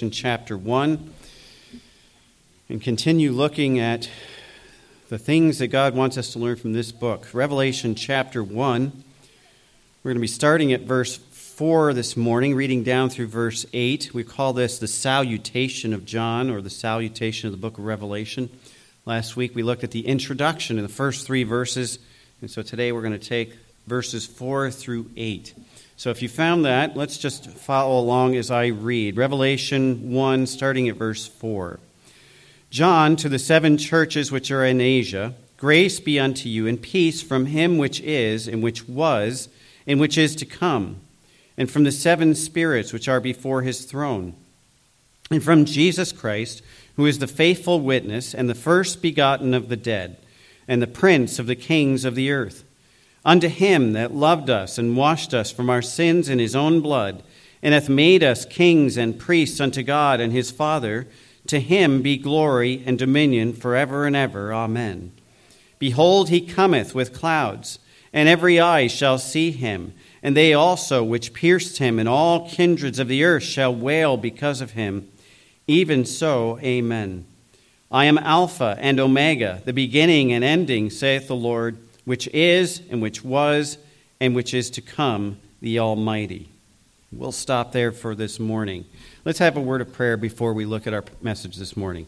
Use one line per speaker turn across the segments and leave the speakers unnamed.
Revelation chapter 1 and continue looking at the things that God wants us to learn from this book. Revelation chapter 1. We're going to be starting at verse 4 this morning, reading down through verse 8. We call this the salutation of John or the salutation of the book of Revelation. Last week we looked at the introduction in the first three verses, and so today we're going to take verses 4 through 8. So if you found that, let's just follow along as I read. Revelation 1, starting at verse 4. John, to the seven churches which are in Asia, grace be unto you, and peace from him which is, and which was, and which is to come, and from the seven spirits which are before his throne, and from Jesus Christ, who is the faithful witness, and the first begotten of the dead, and the prince of the kings of the earth Unto him that loved us and washed us from our sins in his own blood, and hath made us kings and priests unto God and his Father, to him be glory and dominion for ever and ever. Amen. Behold, he cometh with clouds, and every eye shall see him, and they also which pierced him, and all kindreds of the earth shall wail because of him. Even so, Amen. I am Alpha and Omega, the beginning and ending, saith the Lord which is, and which was, and which is to come, the Almighty. We'll stop there for this morning. Let's have a word of prayer before we look at our message this morning.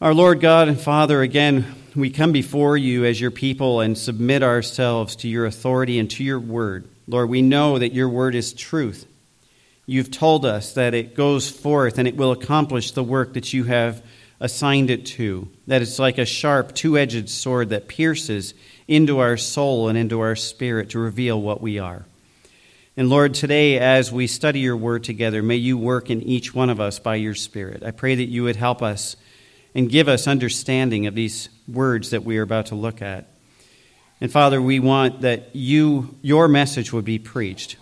Our Lord God and Father, again, we come before you as your people and submit ourselves to your authority and to your word. Lord, we know that your word is truth. You've told us that it goes forth and it will accomplish the work that you have assigned it to, that it's like a sharp, two edged sword that pierces into our soul and into our spirit to reveal what we are. And Lord, today, as we study your word together, may you work in each one of us by your Spirit. I pray that you would help us and give us understanding of these words that we are about to look at. And Father, we want that you, your message would be preached.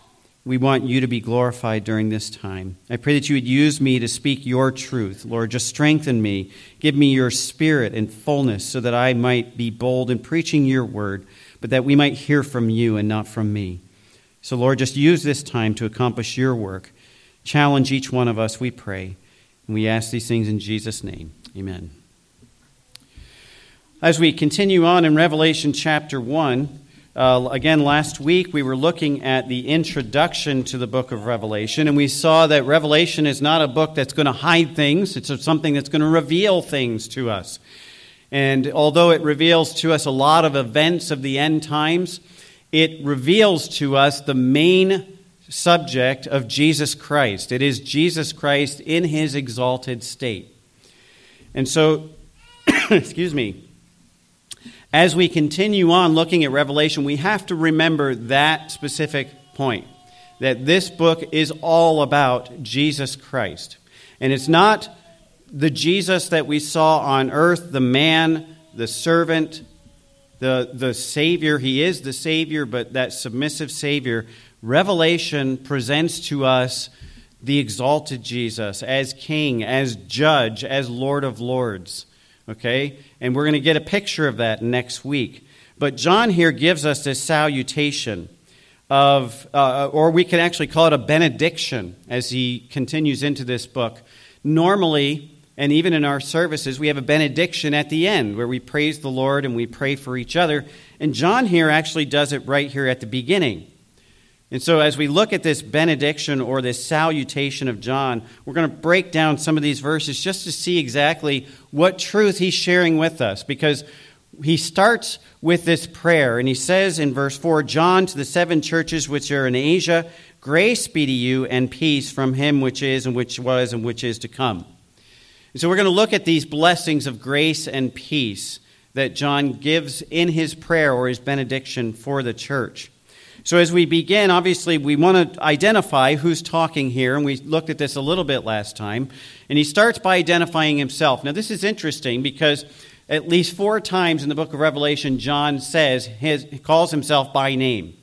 We want you to be glorified during this time. I pray that you would use me to speak your truth. Lord, just strengthen me. Give me your spirit and fullness so that I might be bold in preaching your word, but that we might hear from you and not from me. So, Lord, just use this time to accomplish your work. Challenge each one of us, we pray. And we ask these things in Jesus' name. Amen. As we continue on in Revelation chapter 1, uh, again, last week we were looking at the introduction to the book of Revelation, and we saw that Revelation is not a book that's going to hide things, it's something that's going to reveal things to us. And although it reveals to us a lot of events of the end times, it reveals to us the main subject of Jesus Christ. It is Jesus Christ in his exalted state. And so, excuse me, as we continue on looking at Revelation, we have to remember that specific point that this book is all about Jesus Christ. And it's not the Jesus that we saw on earth, the man, the servant, the, the Savior. He is the Savior, but that submissive Savior. Revelation presents to us the exalted Jesus as King, as Judge, as Lord of Lords. Okay? And we're going to get a picture of that next week. But John here gives us this salutation of, uh, or we can actually call it a benediction as he continues into this book. Normally, and even in our services, we have a benediction at the end where we praise the Lord and we pray for each other. And John here actually does it right here at the beginning. And so, as we look at this benediction or this salutation of John, we're going to break down some of these verses just to see exactly what truth he's sharing with us. Because he starts with this prayer, and he says in verse 4 John to the seven churches which are in Asia, grace be to you and peace from him which is, and which was, and which is to come. And so, we're going to look at these blessings of grace and peace that John gives in his prayer or his benediction for the church. So, as we begin, obviously, we want to identify who's talking here, and we looked at this a little bit last time. And he starts by identifying himself. Now, this is interesting because at least four times in the book of Revelation, John says, his, he calls himself by name.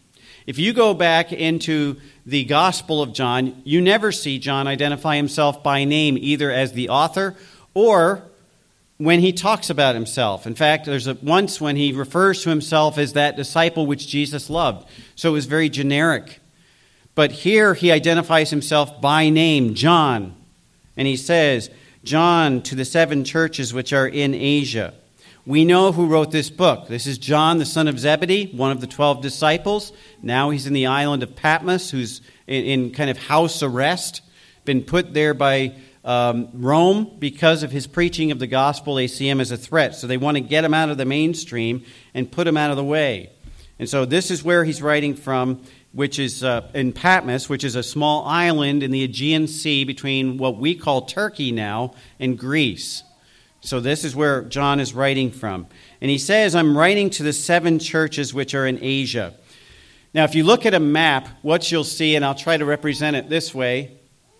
If you go back into the Gospel of John, you never see John identify himself by name, either as the author or when he talks about himself. In fact, there's a, once when he refers to himself as that disciple which Jesus loved. So it was very generic. But here he identifies himself by name, John. And he says, John to the seven churches which are in Asia. We know who wrote this book. This is John, the son of Zebedee, one of the 12 disciples. Now he's in the island of Patmos, who's in, in kind of house arrest, been put there by um, Rome because of his preaching of the gospel. They see him as a threat. So they want to get him out of the mainstream and put him out of the way. And so this is where he's writing from, which is uh, in Patmos, which is a small island in the Aegean Sea between what we call Turkey now and Greece. So this is where John is writing from. And he says, I'm writing to the seven churches which are in Asia. Now, if you look at a map, what you'll see, and I'll try to represent it this way.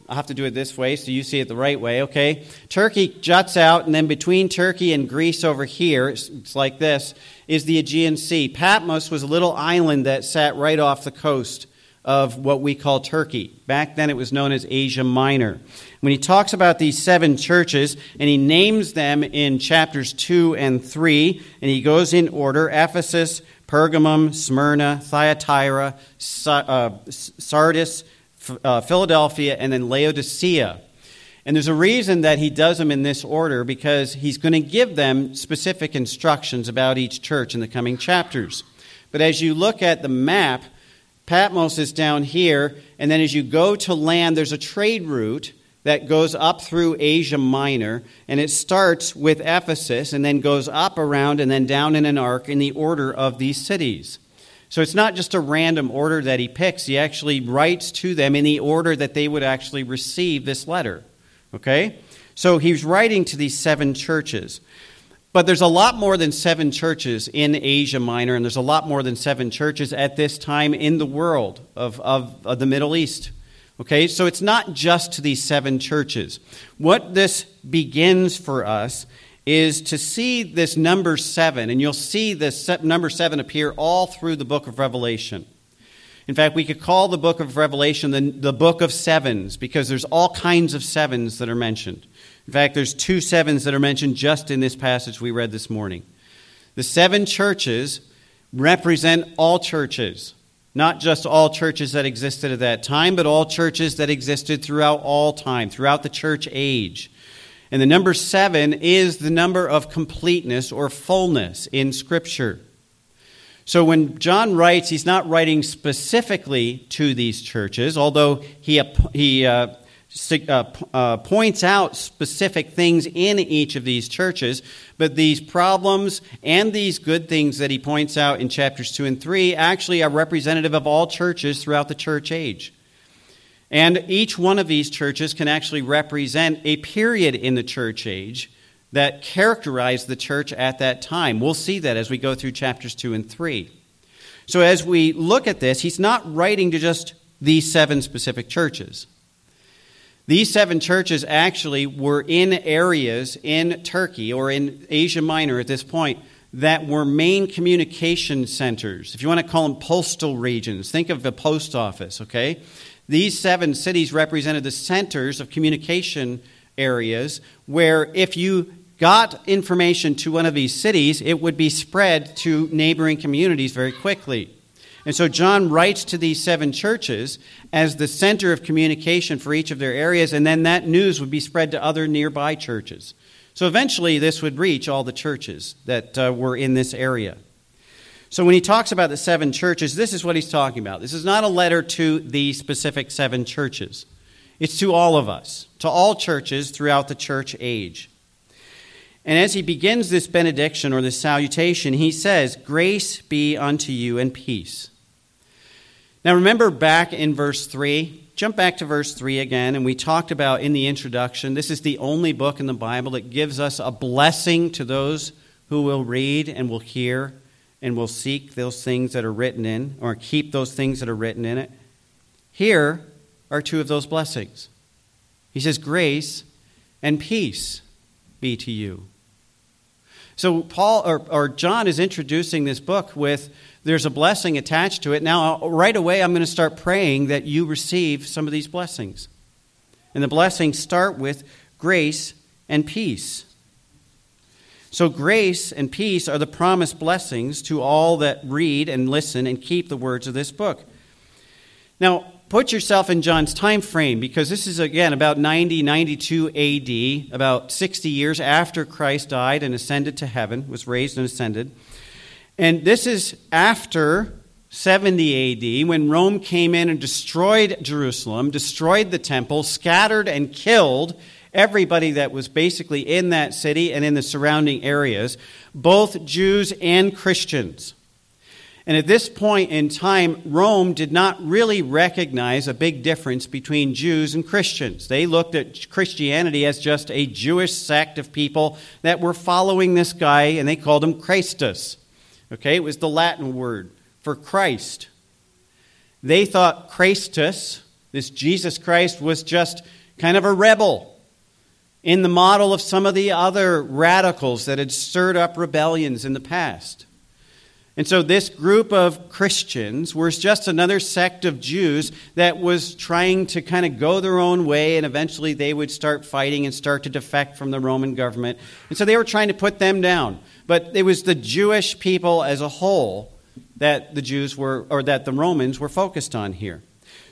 I'll have to do it this way so you see it the right way, okay? Turkey juts out, and then between Turkey and Greece over here, it's, it's like this, is the Aegean Sea. Patmos was a little island that sat right off the coast of what we call Turkey. Back then it was known as Asia Minor. When he talks about these seven churches, and he names them in chapters 2 and 3, and he goes in order Ephesus, Pergamum, Smyrna, Thyatira, uh, Sardis, uh, Philadelphia, and then Laodicea. And there's a reason that he does them in this order because he's going to give them specific instructions about each church in the coming chapters. But as you look at the map, Patmos is down here, and then as you go to land, there's a trade route that goes up through Asia Minor, and it starts with Ephesus and then goes up around and then down in an arc in the order of these cities. So it's not just a random order that he picks, he actually writes to them in the order that they would actually receive this letter. Okay? So he's writing to these seven churches. But there's a lot more than seven churches in Asia Minor, and there's a lot more than seven churches at this time in the world of, of, of, the Middle East. Okay, so it's not just to these seven churches. What this begins for us is to see this number seven, and you'll see this number seven appear all through the book of Revelation. In fact, we could call the book of Revelation the, the book of sevens because there's all kinds of sevens that are mentioned. In fact, there's two sevens that are mentioned just in this passage we read this morning. The seven churches represent all churches, not just all churches that existed at that time, but all churches that existed throughout all time, throughout the church age. And the number seven is the number of completeness or fullness in Scripture. So when John writes, he's not writing specifically to these churches, although he, he uh, uh, uh, points out specific things in each of these churches, but these problems and these good things that he points out in chapters 2 and 3 actually are representative of all churches throughout the church age. And each one of these churches can actually represent a period in the church age that characterized the church at that time. We'll see that as we go through chapters 2 and 3. So, as we look at this, he's not writing to just these seven specific churches. These seven churches actually were in areas in Turkey or in Asia Minor at this point that were main communication centers. If you want to call them postal regions, think of the post office, okay? These seven cities represented the centers of communication areas where if you got information to one of these cities, it would be spread to neighboring communities very quickly. And so John writes to these seven churches as the center of communication for each of their areas, and then that news would be spread to other nearby churches. So eventually, this would reach all the churches that uh, were in this area. So when he talks about the seven churches, this is what he's talking about. This is not a letter to the specific seven churches, it's to all of us, to all churches throughout the church age. And as he begins this benediction or this salutation, he says, Grace be unto you and peace now, remember back in verse 3, jump back to verse 3 again, and we talked about in the introduction this is the only book in the Bible that gives us a blessing to those who will read and will hear and will seek those things that are written in, or keep those things that are written in it. Here are two of those blessings. He says, Grace and peace be to you. So Paul or, or John is introducing this book with there's a blessing attached to it. Now, right away, I'm going to start praying that you receive some of these blessings. And the blessings start with grace and peace. So, grace and peace are the promised blessings to all that read and listen and keep the words of this book. Now, put yourself in John's time frame because this is, again, about 90, 92 AD, about 60 years after Christ died and ascended to heaven, was raised and ascended. And this is after 70 AD when Rome came in and destroyed Jerusalem, destroyed the temple, scattered and killed everybody that was basically in that city and in the surrounding areas, both Jews and Christians. And at this point in time, Rome did not really recognize a big difference between Jews and Christians. They looked at Christianity as just a Jewish sect of people that were following this guy, and they called him Christus. Okay, it was the Latin word for Christ. They thought Christus, this Jesus Christ, was just kind of a rebel in the model of some of the other radicals that had stirred up rebellions in the past. And so this group of Christians was just another sect of Jews that was trying to kind of go their own way, and eventually they would start fighting and start to defect from the Roman government. And so they were trying to put them down. But it was the Jewish people as a whole that the Jews were, or that the Romans were focused on here.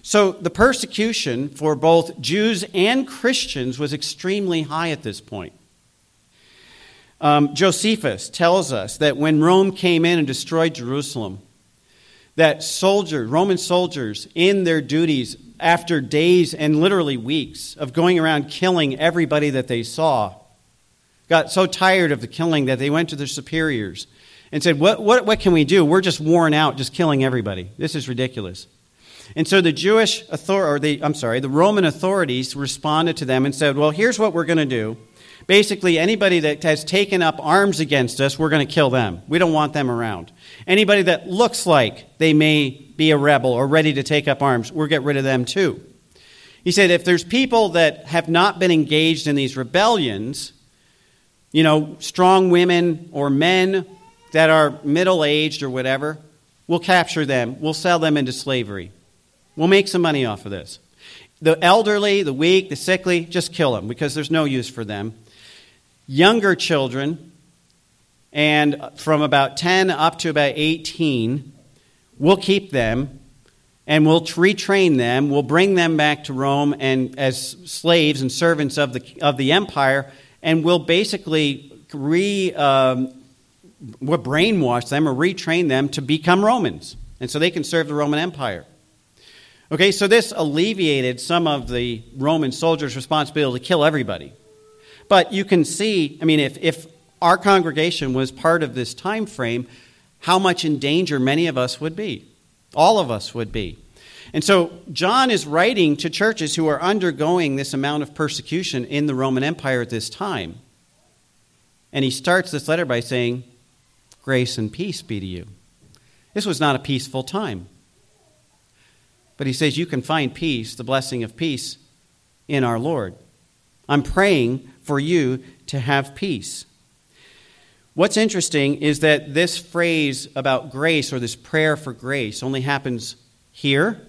So the persecution for both Jews and Christians was extremely high at this point. Um, Josephus tells us that when Rome came in and destroyed Jerusalem, that soldiers, Roman soldiers, in their duties, after days and literally weeks of going around killing everybody that they saw, got so tired of the killing that they went to their superiors and said, What, what, what can we do? We're just worn out just killing everybody. This is ridiculous. And so the Jewish author, or the, I'm sorry, the Roman authorities responded to them and said, Well, here's what we're going to do. Basically, anybody that has taken up arms against us, we're going to kill them. We don't want them around. Anybody that looks like they may be a rebel or ready to take up arms, we'll get rid of them too. He said if there's people that have not been engaged in these rebellions, you know, strong women or men that are middle aged or whatever, we'll capture them. We'll sell them into slavery. We'll make some money off of this. The elderly, the weak, the sickly, just kill them because there's no use for them younger children, and from about 10 up to about 18, we'll keep them and we'll retrain them. We'll bring them back to Rome and as slaves and servants of the, of the empire, and we'll basically re, um, we'll brainwash them or retrain them to become Romans. And so they can serve the Roman Empire. Okay, so this alleviated some of the Roman soldiers' responsibility to kill everybody. But you can see, I mean, if, if our congregation was part of this time frame, how much in danger many of us would be. All of us would be. And so John is writing to churches who are undergoing this amount of persecution in the Roman Empire at this time. And he starts this letter by saying, Grace and peace be to you. This was not a peaceful time. But he says you can find peace, the blessing of peace, in our Lord. I'm praying for you to have peace. What's interesting is that this phrase about grace or this prayer for grace only happens here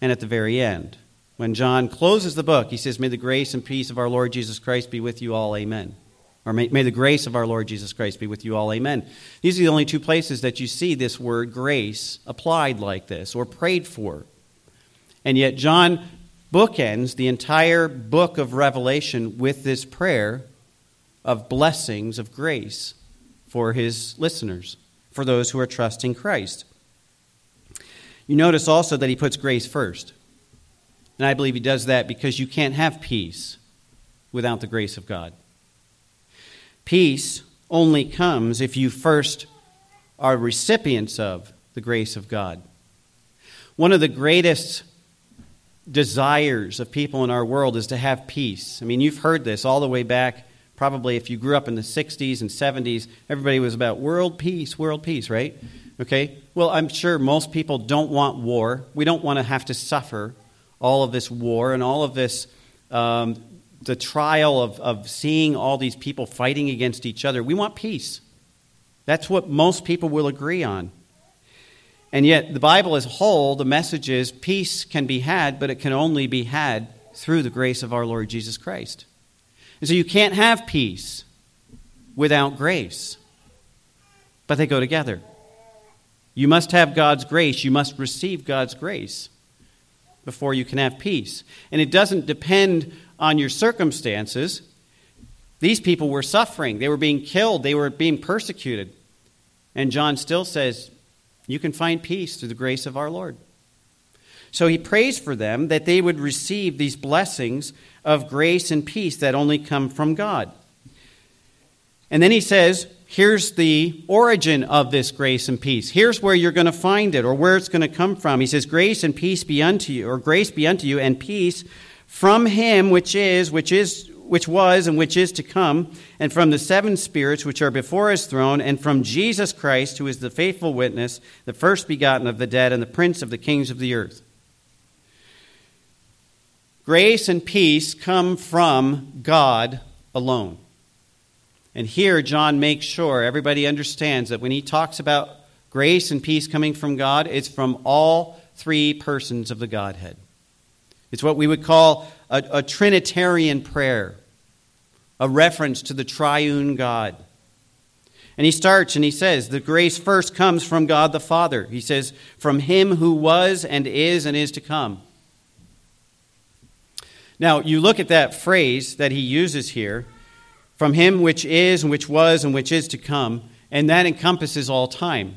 and at the very end. When John closes the book, he says, May the grace and peace of our Lord Jesus Christ be with you all, amen. Or may, may, the grace of our Lord Jesus Christ be with you all, amen. These are the only two places that you see this word grace applied like this or prayed for. And yet, John bookends the entire book of Revelation with this prayer of blessings of grace for his listeners, for those who are trusting Christ. You notice also that he puts grace first. And I believe he does that because you can't have peace without the grace of God. Peace only comes if you first are recipients of the grace of God. One of the greatest desires of people in our world is to have peace. I mean, you've heard this all the way back, probably if you grew up in the 60s and 70s, everybody was about world peace, world peace, right? Okay? Well, I'm sure most people don't want war. We don't want to have to suffer all of this war and all of this, um, the trial of, of seeing all these people fighting against each other. We want peace. That's what most people will agree on. And yet, the Bible as a whole, the message is peace can be had, but it can only be had through the grace of our Lord Jesus Christ. And so you can't have peace without grace, but they go together. You must have God's grace, you must receive God's grace before you can have peace. And it doesn't depend on your circumstances. These people were suffering, they were being killed, they were being persecuted. And John still says, You can find peace through the grace of our Lord. So he prays for them that they would receive these blessings of grace and peace that only come from God. And then he says, here's the origin of this grace and peace. Here's where you're going to find it or where it's going to come from. He says, Grace and peace be unto you, or grace be unto you, and peace from him which is, which is, which was, and which is to come, and from the seven spirits which are before his throne, and from Jesus Christ, who is the faithful witness, the first begotten of the dead, and the prince of the kings of the earth. Grace and peace come from God alone. And here, John makes sure everybody understands that when he talks about grace and peace coming from God, it's from all three persons of the Godhead. It's what we would call a, a Trinitarian prayer, a reference to the triune God. And he starts and he says, The grace first comes from God the Father. He says, From him who was and is and is to come. Now, you look at that phrase that he uses here from him which is, and which was, and which is to come, and that encompasses all time.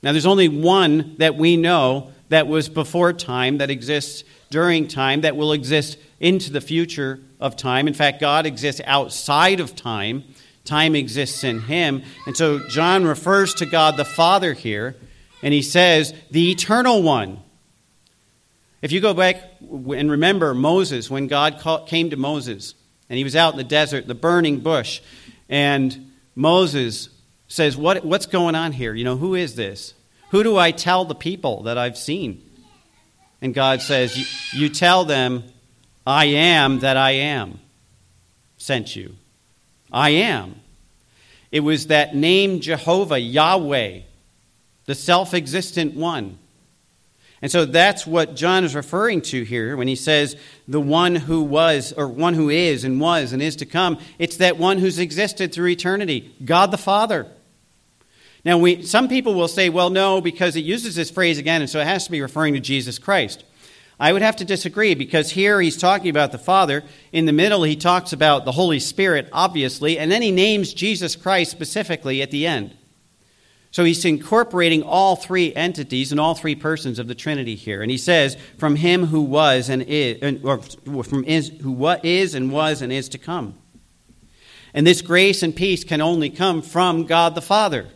Now, there's only one that we know that was before time, that exists during time, that will exist into the future of time. In fact, God exists outside of time, time exists in him. And so, John refers to God the Father here, and he says, the eternal one. If you go back and remember Moses, when God came to Moses and he was out in the desert, the burning bush, and Moses says, what, What's going on here? You know, who is this? Who do I tell the people that I've seen? And God says, You tell them, I am that I am sent you. I am. It was that name Jehovah, Yahweh, the self existent one. And so that's what John is referring to here when he says the one who was, or one who is and was and is to come. It's that one who's existed through eternity, God the Father. Now, we, some people will say, well, no, because it uses this phrase again, and so it has to be referring to Jesus Christ. I would have to disagree because here he's talking about the Father. In the middle, he talks about the Holy Spirit, obviously, and then he names Jesus Christ specifically at the end. So he's incorporating all three entities and all three persons of the Trinity here. And he says, from him who was and is, or from is, who what is and was and is to come. And this grace and peace can only come from God the Father.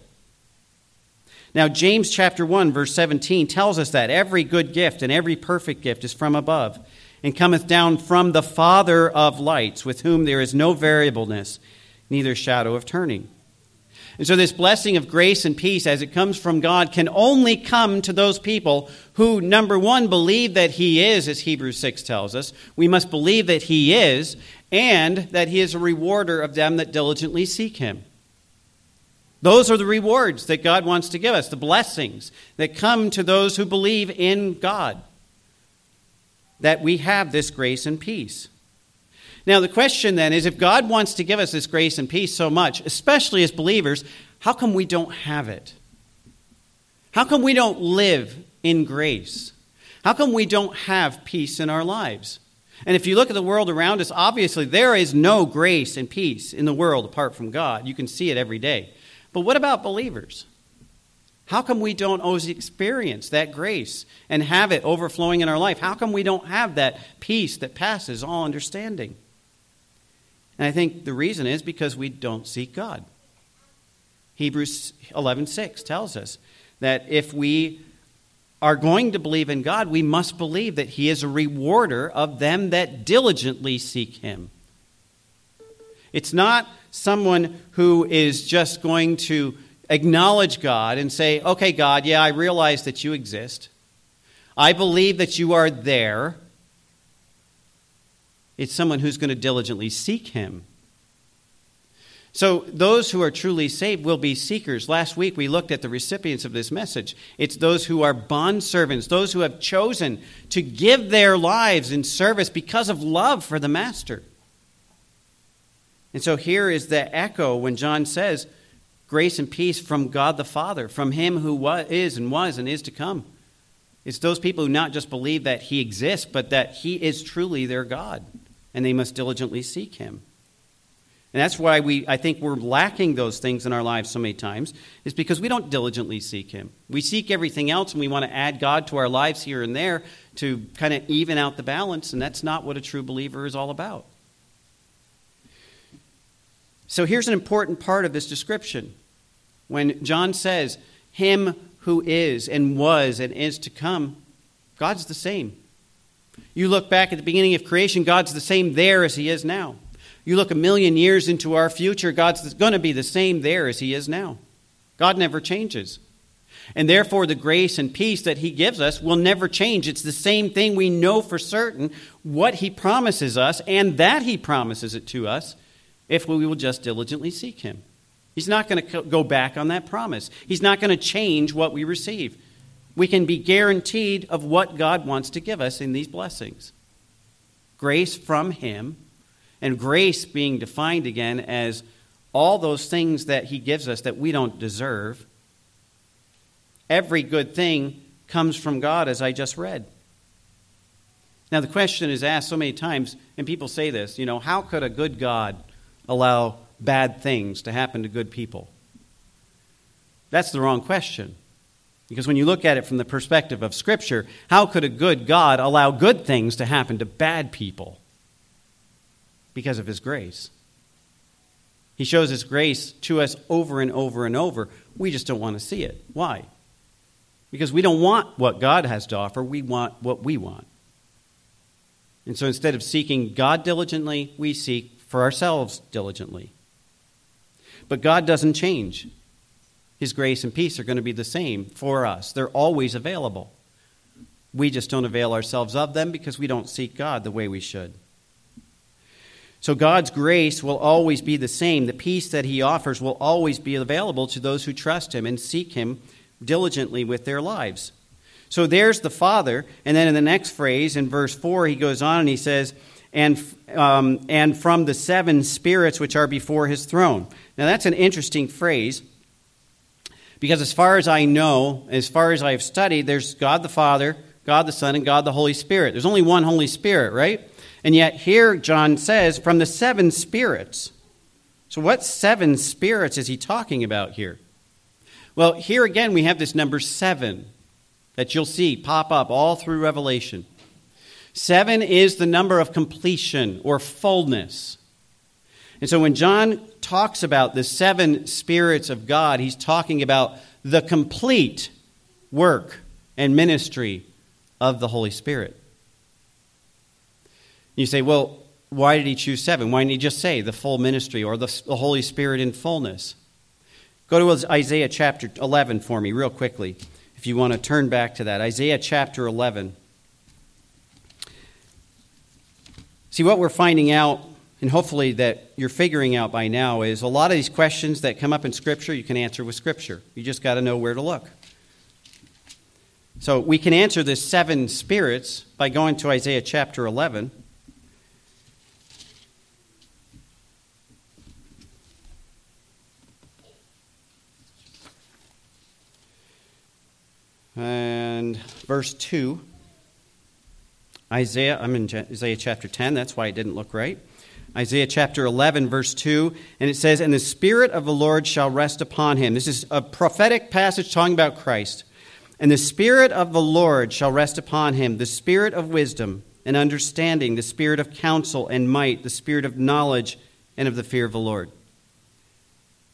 Now, James chapter 1, verse 17 tells us that every good gift and every perfect gift is from above and cometh down from the Father of lights, with whom there is no variableness, neither shadow of turning. And so, this blessing of grace and peace as it comes from God can only come to those people who, number one, believe that He is, as Hebrews 6 tells us. We must believe that He is, and that He is a rewarder of them that diligently seek Him. Those are the rewards that God wants to give us, the blessings that come to those who believe in God, that we have this grace and peace. Now, the question then is if God wants to give us this grace and peace so much, especially as believers, how come we don't have it? How come we don't live in grace? How come we don't have peace in our lives? And if you look at the world around us, obviously there is no grace and peace in the world apart from God. You can see it every day. But what about believers? How come we don't always experience that grace and have it overflowing in our life? How come we don't have that peace that passes all understanding? And I think the reason is because we don't seek God. Hebrews 11:6 tells us that if we are going to believe in God, we must believe that he is a rewarder of them that diligently seek him. It's not someone who is just going to acknowledge God and say, "Okay, God, yeah, I realize that you exist. I believe that you are there." It's someone who's going to diligently seek him. So, those who are truly saved will be seekers. Last week we looked at the recipients of this message. It's those who are bond servants, those who have chosen to give their lives in service because of love for the Master. And so, here is the echo when John says, Grace and peace from God the Father, from Him who was, is and was and is to come. It's those people who not just believe that He exists, but that He is truly their God, and they must diligently seek Him. And that's why we, I think we're lacking those things in our lives so many times, is because we don't diligently seek Him. We seek everything else, and we want to add God to our lives here and there to kind of even out the balance, and that's not what a true believer is all about. So here's an important part of this description. When John says, Him who is and was and is to come, God's the same. You look back at the beginning of creation, God's the same there as He is now. You look a million years into our future, God's going to be the same there as He is now. God never changes. And therefore, the grace and peace that He gives us will never change. It's the same thing we know for certain what He promises us and that He promises it to us if we will just diligently seek Him. He's not going to go back on that promise, He's not going to change what we receive. We can be guaranteed of what God wants to give us in these blessings grace from Him, and grace being defined again as all those things that He gives us that we don't deserve. Every good thing comes from God, as I just read. Now, the question is asked so many times, and people say this, you know, how could a good God allow bad things to happen to good people? That's the wrong question. Because when you look at it from the perspective of Scripture, how could a good God allow good things to happen to bad people? Because of His grace. He shows His grace to us over and over and over. We just don't want to see it. Why? Because we don't want what God has to offer, we want what we want. And so instead of seeking God diligently, we seek for ourselves diligently. But God doesn't change. His grace and peace are going to be the same for us, they're always available. We just don't avail ourselves of them because we don't seek God the way we should. So God's grace will always be the same. The peace that He offers will always be available to those who trust Him and seek Him diligently with their lives. So there's the Father. And then in the next phrase, in verse 4, he goes on and he says, and, um, and from the seven spirits which are before his throne. Now, that's an interesting phrase because, as far as I know, as far as I've studied, there's God the Father, God the Son, and God the Holy Spirit. There's only one Holy Spirit, right? And yet, here John says, from the seven spirits. So, what seven spirits is he talking about here? Well, here again, we have this number seven that you'll see pop up all through Revelation. Seven is the number of completion or fullness. And so when John talks about the seven spirits of God, he's talking about the complete work and ministry of the Holy Spirit. You say, well, why did he choose seven? Why didn't he just say the full ministry or the, the Holy Spirit in fullness? Go to Isaiah chapter 11 for me, real quickly, if you want to turn back to that. Isaiah chapter 11. See, what we're finding out, and hopefully that you're figuring out by now, is a lot of these questions that come up in Scripture you can answer with Scripture. You just got to know where to look. So we can answer the seven spirits by going to Isaiah chapter 11. And verse 2. Isaiah, I'm in Isaiah chapter 10, that's why it didn't look right. Isaiah chapter 11, verse 2, and it says, And the Spirit of the Lord shall rest upon him. This is a prophetic passage talking about Christ. And the Spirit of the Lord shall rest upon him, the Spirit of wisdom and understanding, the Spirit of counsel and might, the Spirit of knowledge and of the fear of the Lord.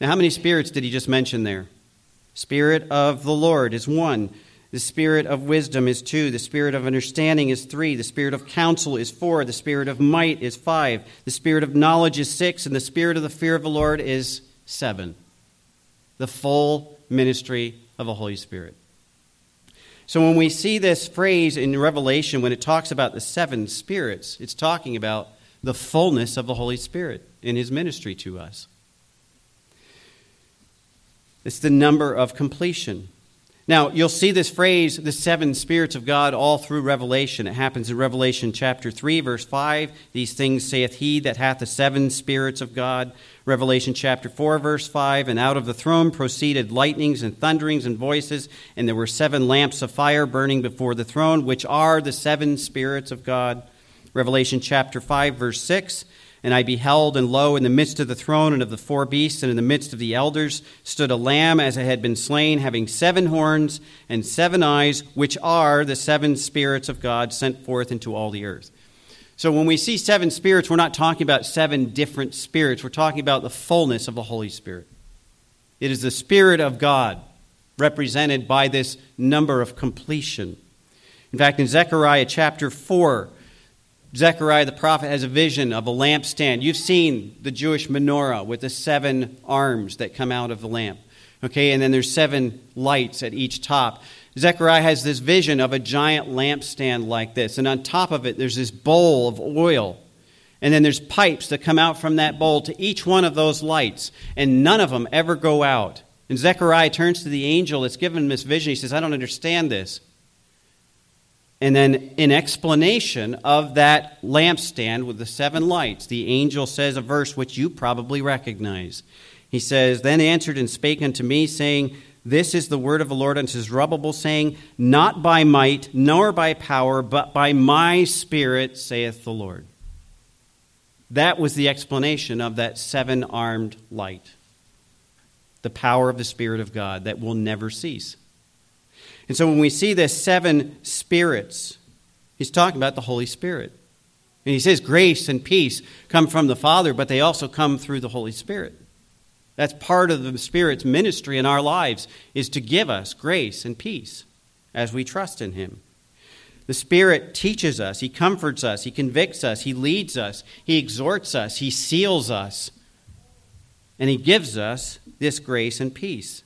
Now, how many spirits did he just mention there? Spirit of the Lord is one. The spirit of wisdom is two. The spirit of understanding is three. The spirit of counsel is four. The spirit of might is five. The spirit of knowledge is six. And the spirit of the fear of the Lord is seven. The full ministry of the Holy Spirit. So when we see this phrase in Revelation, when it talks about the seven spirits, it's talking about the fullness of the Holy Spirit in his ministry to us. It's the number of completion. Now, you'll see this phrase, the seven spirits of God, all through Revelation. It happens in Revelation chapter 3, verse 5. These things saith he that hath the seven spirits of God. Revelation chapter 4, verse 5. And out of the throne proceeded lightnings and thunderings and voices, and there were seven lamps of fire burning before the throne, which are the seven spirits of God. Revelation chapter 5, verse 6. And I beheld, and lo, in the midst of the throne and of the four beasts, and in the midst of the elders, stood a lamb as it had been slain, having seven horns and seven eyes, which are the seven spirits of God sent forth into all the earth. So when we see seven spirits, we're not talking about seven different spirits. We're talking about the fullness of the Holy Spirit. It is the Spirit of God represented by this number of completion. In fact, in Zechariah chapter 4, Zechariah the prophet has a vision of a lampstand. You've seen the Jewish menorah with the seven arms that come out of the lamp. Okay, and then there's seven lights at each top. Zechariah has this vision of a giant lampstand like this, and on top of it, there's this bowl of oil. And then there's pipes that come out from that bowl to each one of those lights, and none of them ever go out. And Zechariah turns to the angel that's given him this vision. He says, I don't understand this. And then, in explanation of that lampstand with the seven lights, the angel says a verse which you probably recognize. He says, Then answered and spake unto me, saying, This is the word of the Lord unto Zerubbabel, saying, Not by might, nor by power, but by my spirit, saith the Lord. That was the explanation of that seven armed light. The power of the Spirit of God that will never cease. And so when we see the seven spirits, he's talking about the Holy Spirit. And he says grace and peace come from the Father, but they also come through the Holy Spirit. That's part of the Spirit's ministry in our lives is to give us grace and peace as we trust in him. The Spirit teaches us, He comforts us, He convicts us, He leads us, He exhorts us, He seals us, and He gives us this grace and peace.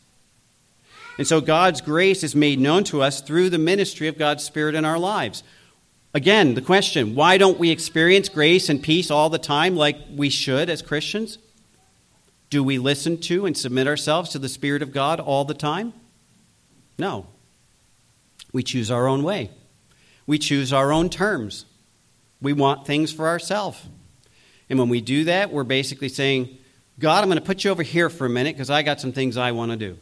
And so God's grace is made known to us through the ministry of God's Spirit in our lives. Again, the question why don't we experience grace and peace all the time like we should as Christians? Do we listen to and submit ourselves to the Spirit of God all the time? No. We choose our own way, we choose our own terms. We want things for ourselves. And when we do that, we're basically saying, God, I'm going to put you over here for a minute because I got some things I want to do.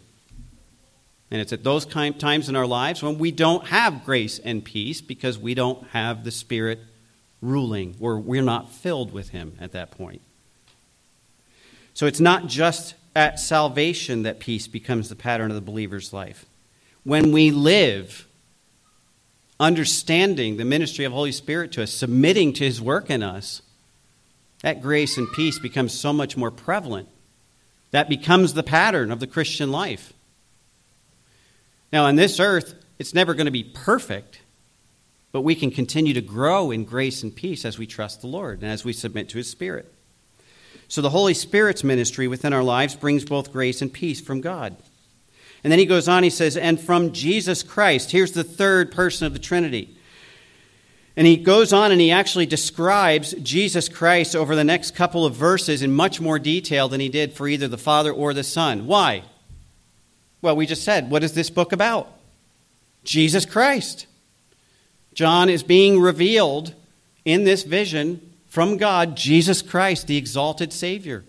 And it's at those kind times in our lives when we don't have grace and peace because we don't have the Spirit ruling, or we're not filled with Him at that point. So it's not just at salvation that peace becomes the pattern of the believer's life. When we live understanding the ministry of Holy Spirit to us, submitting to His work in us, that grace and peace becomes so much more prevalent. That becomes the pattern of the Christian life. Now, on this earth, it's never going to be perfect, but we can continue to grow in grace and peace as we trust the Lord and as we submit to His Spirit. So, the Holy Spirit's ministry within our lives brings both grace and peace from God. And then he goes on, he says, and from Jesus Christ. Here's the third person of the Trinity. And he goes on and he actually describes Jesus Christ over the next couple of verses in much more detail than he did for either the Father or the Son. Why? Well, we just said, what is this book about? Jesus Christ. John is being revealed in this vision from God, Jesus Christ, the exalted Savior.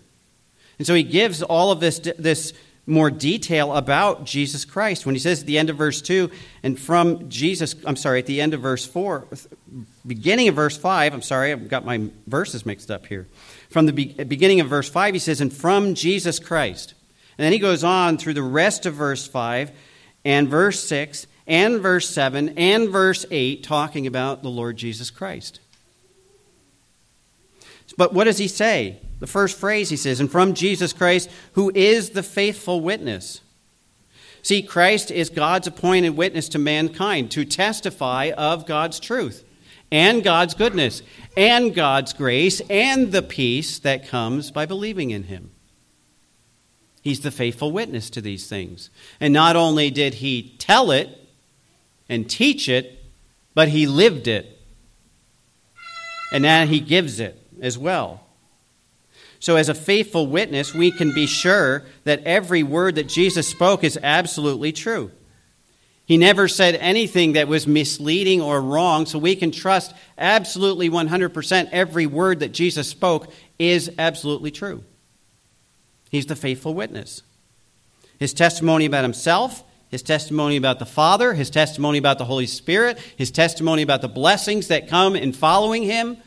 And so he gives all of this, this more detail about Jesus Christ when he says at the end of verse 2 and from Jesus, I'm sorry, at the end of verse 4, beginning of verse 5, I'm sorry, I've got my verses mixed up here. From the beginning of verse 5, he says, and from Jesus Christ. And then he goes on through the rest of verse 5 and verse 6 and verse 7 and verse 8 talking about the Lord Jesus Christ. But what does he say? The first phrase he says, and from Jesus Christ, who is the faithful witness. See, Christ is God's appointed witness to mankind to testify of God's truth and God's goodness and God's grace and the peace that comes by believing in him. He's the faithful witness to these things. And not only did he tell it and teach it, but he lived it. And now he gives it as well. So, as a faithful witness, we can be sure that every word that Jesus spoke is absolutely true. He never said anything that was misleading or wrong, so we can trust absolutely 100% every word that Jesus spoke is absolutely true. He's the faithful witness. His testimony about himself, his testimony about the Father, his testimony about the Holy Spirit, his testimony about the blessings that come in following him,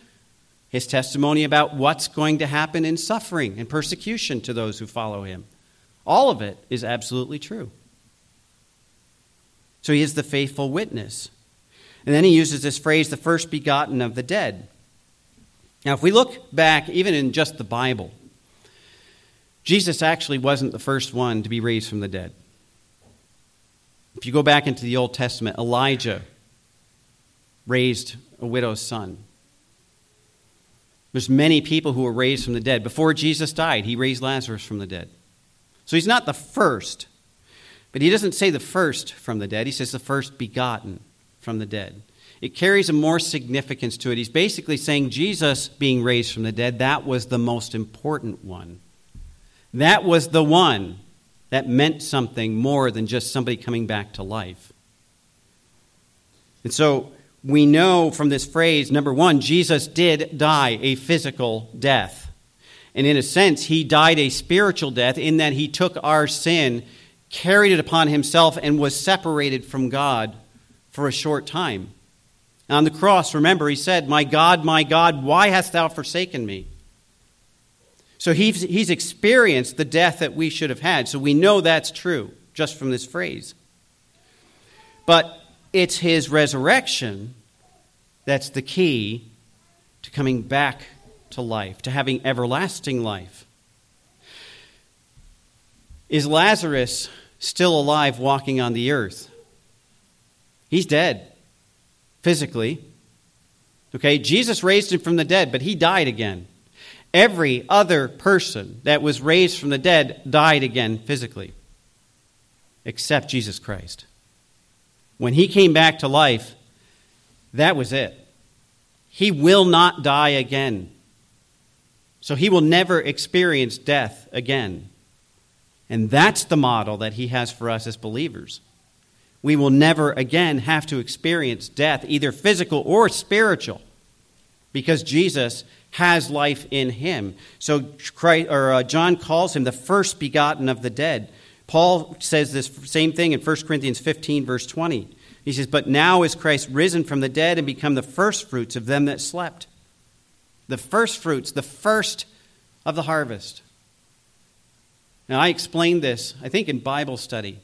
his testimony about what's going to happen in suffering and persecution to those who follow him. All of it is absolutely true. So he is the faithful witness. And then he uses this phrase, the first begotten of the dead. Now, if we look back, even in just the Bible, Jesus actually wasn't the first one to be raised from the dead. If you go back into the Old Testament, Elijah raised a widow's son. There's many people who were raised from the dead. Before Jesus died, he raised Lazarus from the dead. So he's not the first, but he doesn't say the first from the dead. He says the first begotten from the dead. It carries a more significance to it. He's basically saying Jesus being raised from the dead, that was the most important one. That was the one that meant something more than just somebody coming back to life. And so we know from this phrase number one, Jesus did die a physical death. And in a sense, he died a spiritual death in that he took our sin, carried it upon himself, and was separated from God for a short time. On the cross, remember, he said, My God, my God, why hast thou forsaken me? So he's, he's experienced the death that we should have had. So we know that's true just from this phrase. But it's his resurrection that's the key to coming back to life, to having everlasting life. Is Lazarus still alive walking on the earth? He's dead, physically. Okay, Jesus raised him from the dead, but he died again. Every other person that was raised from the dead died again physically, except Jesus Christ. When he came back to life, that was it. He will not die again. So he will never experience death again. And that's the model that he has for us as believers. We will never again have to experience death, either physical or spiritual, because Jesus has life in him. So Christ, or, uh, John calls him the first begotten of the dead. Paul says this same thing in 1 Corinthians 15, verse 20. He says, But now is Christ risen from the dead and become the firstfruits of them that slept. The firstfruits, the first of the harvest. Now, I explained this, I think, in Bible study.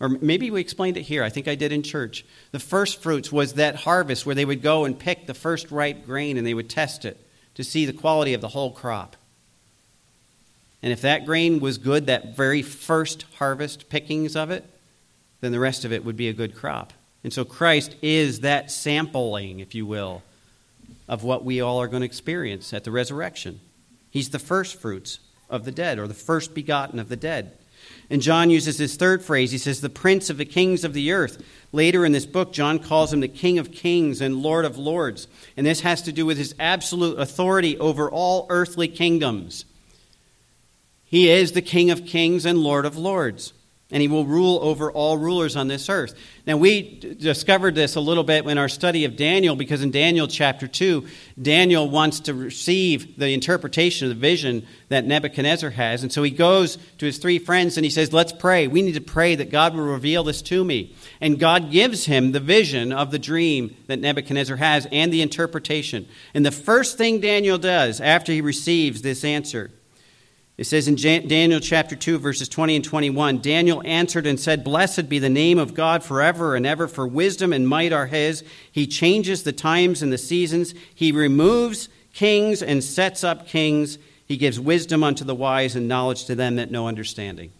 Or maybe we explained it here. I think I did in church. The first fruits was that harvest where they would go and pick the first ripe grain and they would test it to see the quality of the whole crop. And if that grain was good, that very first harvest pickings of it, then the rest of it would be a good crop. And so Christ is that sampling, if you will, of what we all are going to experience at the resurrection. He's the first fruits of the dead, or the first begotten of the dead. And John uses this third phrase. He says, the prince of the kings of the earth. Later in this book, John calls him the king of kings and lord of lords. And this has to do with his absolute authority over all earthly kingdoms. He is the king of kings and lord of lords and he will rule over all rulers on this earth. Now, we discovered this a little bit in our study of Daniel because in Daniel chapter 2, Daniel wants to receive the interpretation of the vision that Nebuchadnezzar has. And so he goes to his three friends and he says, Let's pray. We need to pray that God will reveal this to me. And God gives him the vision of the dream that Nebuchadnezzar has and the interpretation. And the first thing Daniel does after he receives this answer it says in Daniel chapter 2, verses 20 and 21 Daniel answered and said, Blessed be the name of God forever and ever, for wisdom and might are his. He changes the times and the seasons. He removes kings and sets up kings. He gives wisdom unto the wise and knowledge to them that know understanding.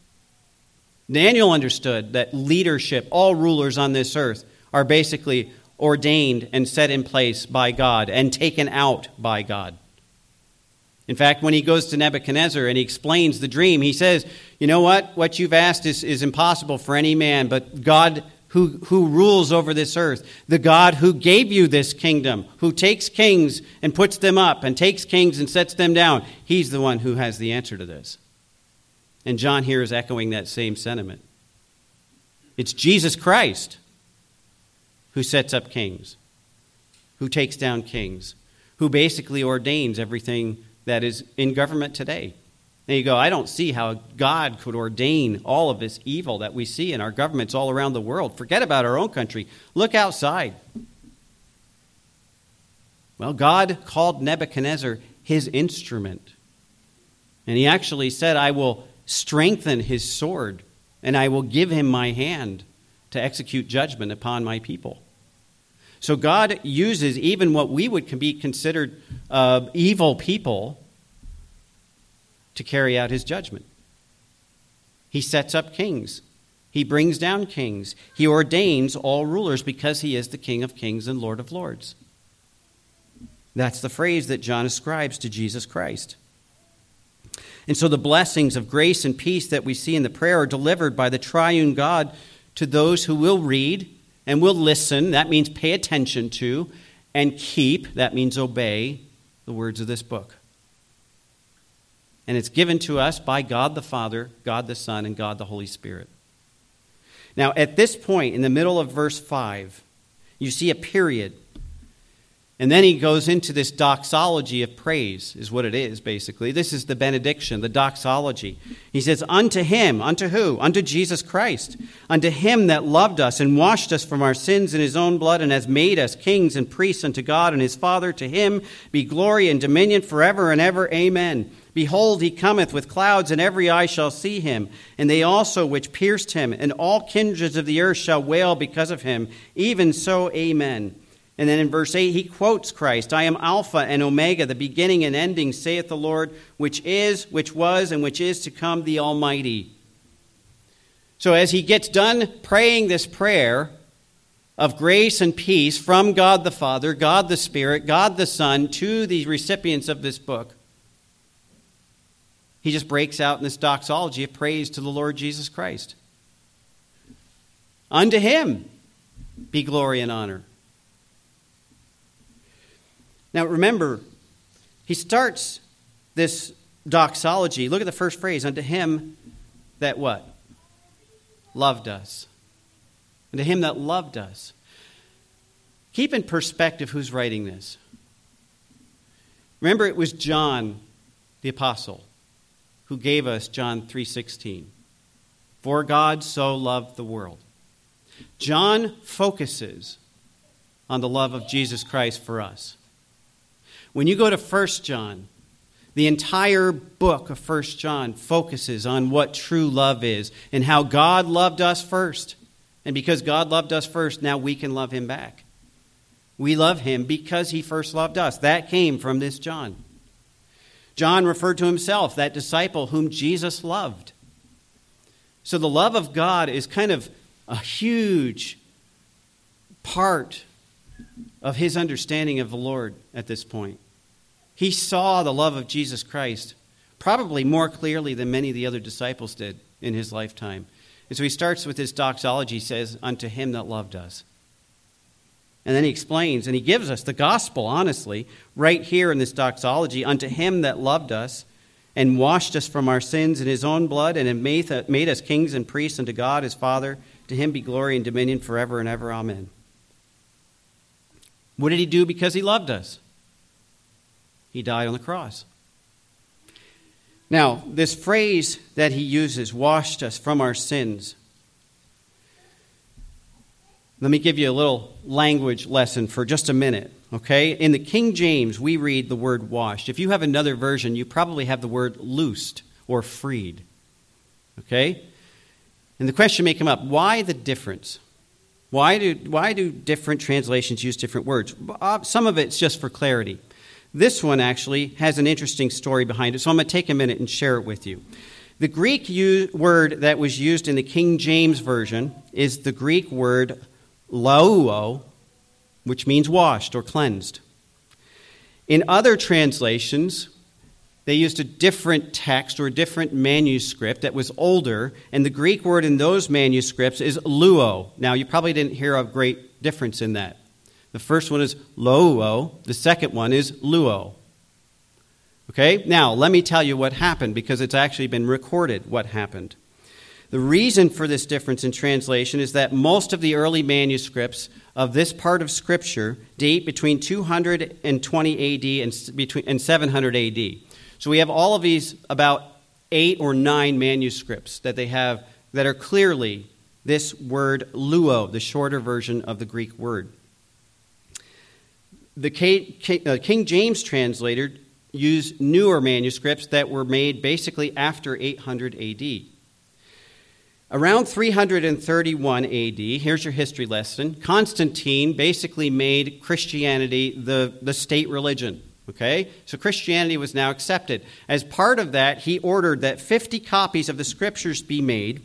Daniel understood that leadership, all rulers on this earth, are basically ordained and set in place by God and taken out by God. In fact, when he goes to Nebuchadnezzar and he explains the dream, he says, You know what? What you've asked is, is impossible for any man, but God who, who rules over this earth, the God who gave you this kingdom, who takes kings and puts them up, and takes kings and sets them down, he's the one who has the answer to this. And John here is echoing that same sentiment. It's Jesus Christ who sets up kings, who takes down kings, who basically ordains everything that is in government today. And you go, I don't see how God could ordain all of this evil that we see in our governments all around the world. Forget about our own country. Look outside. Well, God called Nebuchadnezzar his instrument. And he actually said, I will strengthen his sword, and I will give him my hand to execute judgment upon my people. So God uses even what we would be considered uh, evil people to carry out his judgment. He sets up kings. He brings down kings. He ordains all rulers because he is the King of kings and Lord of lords. That's the phrase that John ascribes to Jesus Christ. And so the blessings of grace and peace that we see in the prayer are delivered by the triune God to those who will read and we'll listen. That means pay attention to, and keep. That means obey the words of this book. And it's given to us by God the Father, God the Son, and God the Holy Spirit. Now, at this point, in the middle of verse 5, you see a period and then he goes into this doxology of praise, is what it is, basically. This is the benediction, the doxology. He says, Unto him, unto who? Unto Jesus Christ. Unto him that loved us and washed us from our sins in his own blood and has made us kings and priests unto God and his Father. To him be glory and dominion forever and ever. Amen. Behold, he cometh with clouds, and every eye shall see him, and they also which pierced him, and all kindreds of the earth shall wail because of him. Even so, amen. And then in verse 8, he quotes Christ I am Alpha and Omega, the beginning and ending, saith the Lord, which is, which was, and which is to come, the Almighty. So as he gets done praying this prayer of grace and peace from God the Father, God the Spirit, God the Son to the recipients of this book, he just breaks out in this doxology of praise to the Lord Jesus Christ. Unto him be glory and honor now remember, he starts this doxology. Look at the first phrase unto him that what? Loved us. Unto him that loved us. Keep in perspective who's writing this. Remember it was John the apostle who gave us John 3:16. For God so loved the world. John focuses on the love of Jesus Christ for us. When you go to 1 John, the entire book of 1 John focuses on what true love is and how God loved us first. And because God loved us first, now we can love him back. We love him because he first loved us. That came from this John. John referred to himself, that disciple whom Jesus loved. So the love of God is kind of a huge part of his understanding of the Lord at this point. He saw the love of Jesus Christ probably more clearly than many of the other disciples did in his lifetime. And so he starts with this doxology, says, Unto him that loved us. And then he explains, and he gives us the gospel, honestly, right here in this doxology Unto him that loved us and washed us from our sins in his own blood and made us kings and priests unto God his Father. To him be glory and dominion forever and ever. Amen. What did he do because he loved us? He died on the cross. Now, this phrase that he uses, washed us from our sins, let me give you a little language lesson for just a minute, okay? In the King James, we read the word washed. If you have another version, you probably have the word loosed or freed, okay? And the question may come up why the difference? Why do, why do different translations use different words? Uh, some of it's just for clarity. This one actually has an interesting story behind it, so I'm going to take a minute and share it with you. The Greek word that was used in the King James Version is the Greek word lauo, which means washed or cleansed. In other translations, they used a different text or a different manuscript that was older, and the Greek word in those manuscripts is luo. Now, you probably didn't hear a great difference in that. The first one is loo, the second one is luo. Okay, now let me tell you what happened because it's actually been recorded what happened. The reason for this difference in translation is that most of the early manuscripts of this part of Scripture date between 220 AD and, between, and 700 AD. So we have all of these about eight or nine manuscripts that they have that are clearly this word luo, the shorter version of the Greek word. The uh, King James translator used newer manuscripts that were made basically after 800 AD. Around 331 AD, here's your history lesson. Constantine basically made Christianity the, the state religion. Okay? So Christianity was now accepted. As part of that, he ordered that 50 copies of the scriptures be made.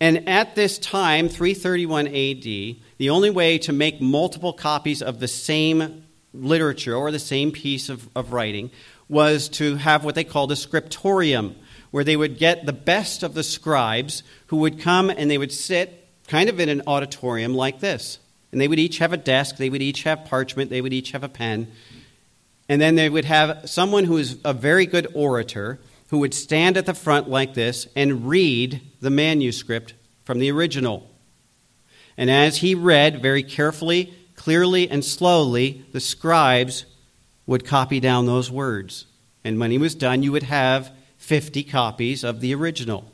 And at this time, 331 AD, the only way to make multiple copies of the same literature or the same piece of, of writing was to have what they called a scriptorium, where they would get the best of the scribes who would come and they would sit kind of in an auditorium like this. And they would each have a desk, they would each have parchment, they would each have a pen. And then they would have someone who is a very good orator who would stand at the front like this and read the manuscript from the original. And as he read very carefully, clearly, and slowly, the scribes would copy down those words. And when he was done, you would have 50 copies of the original.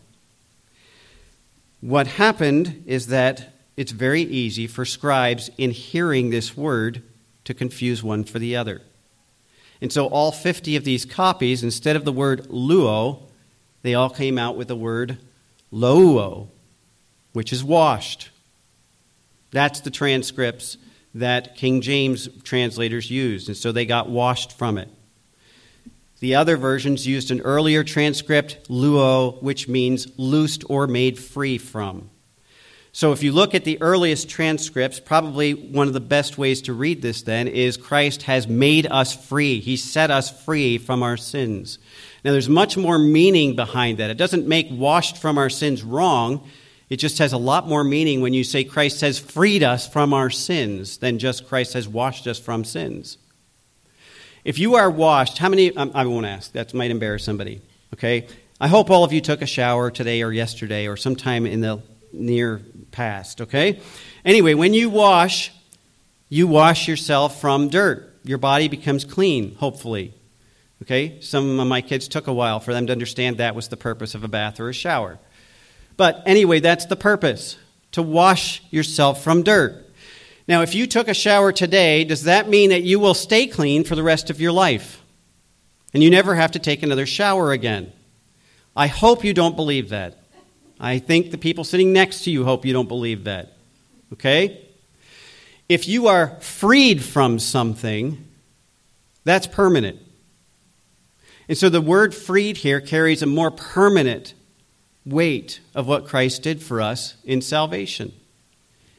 What happened is that it's very easy for scribes, in hearing this word, to confuse one for the other. And so all 50 of these copies, instead of the word luo, they all came out with the word louo, which is washed. That's the transcripts that King James translators used, and so they got washed from it. The other versions used an earlier transcript, luo, which means loosed or made free from. So if you look at the earliest transcripts, probably one of the best ways to read this then is Christ has made us free. He set us free from our sins. Now there's much more meaning behind that. It doesn't make washed from our sins wrong. It just has a lot more meaning when you say Christ has freed us from our sins than just Christ has washed us from sins. If you are washed, how many? Um, I won't ask, that might embarrass somebody. Okay? I hope all of you took a shower today or yesterday or sometime in the near past. Okay? Anyway, when you wash, you wash yourself from dirt. Your body becomes clean, hopefully. Okay? Some of my kids took a while for them to understand that was the purpose of a bath or a shower. But anyway, that's the purpose to wash yourself from dirt. Now, if you took a shower today, does that mean that you will stay clean for the rest of your life? And you never have to take another shower again? I hope you don't believe that. I think the people sitting next to you hope you don't believe that. Okay? If you are freed from something, that's permanent. And so the word freed here carries a more permanent weight of what Christ did for us in salvation.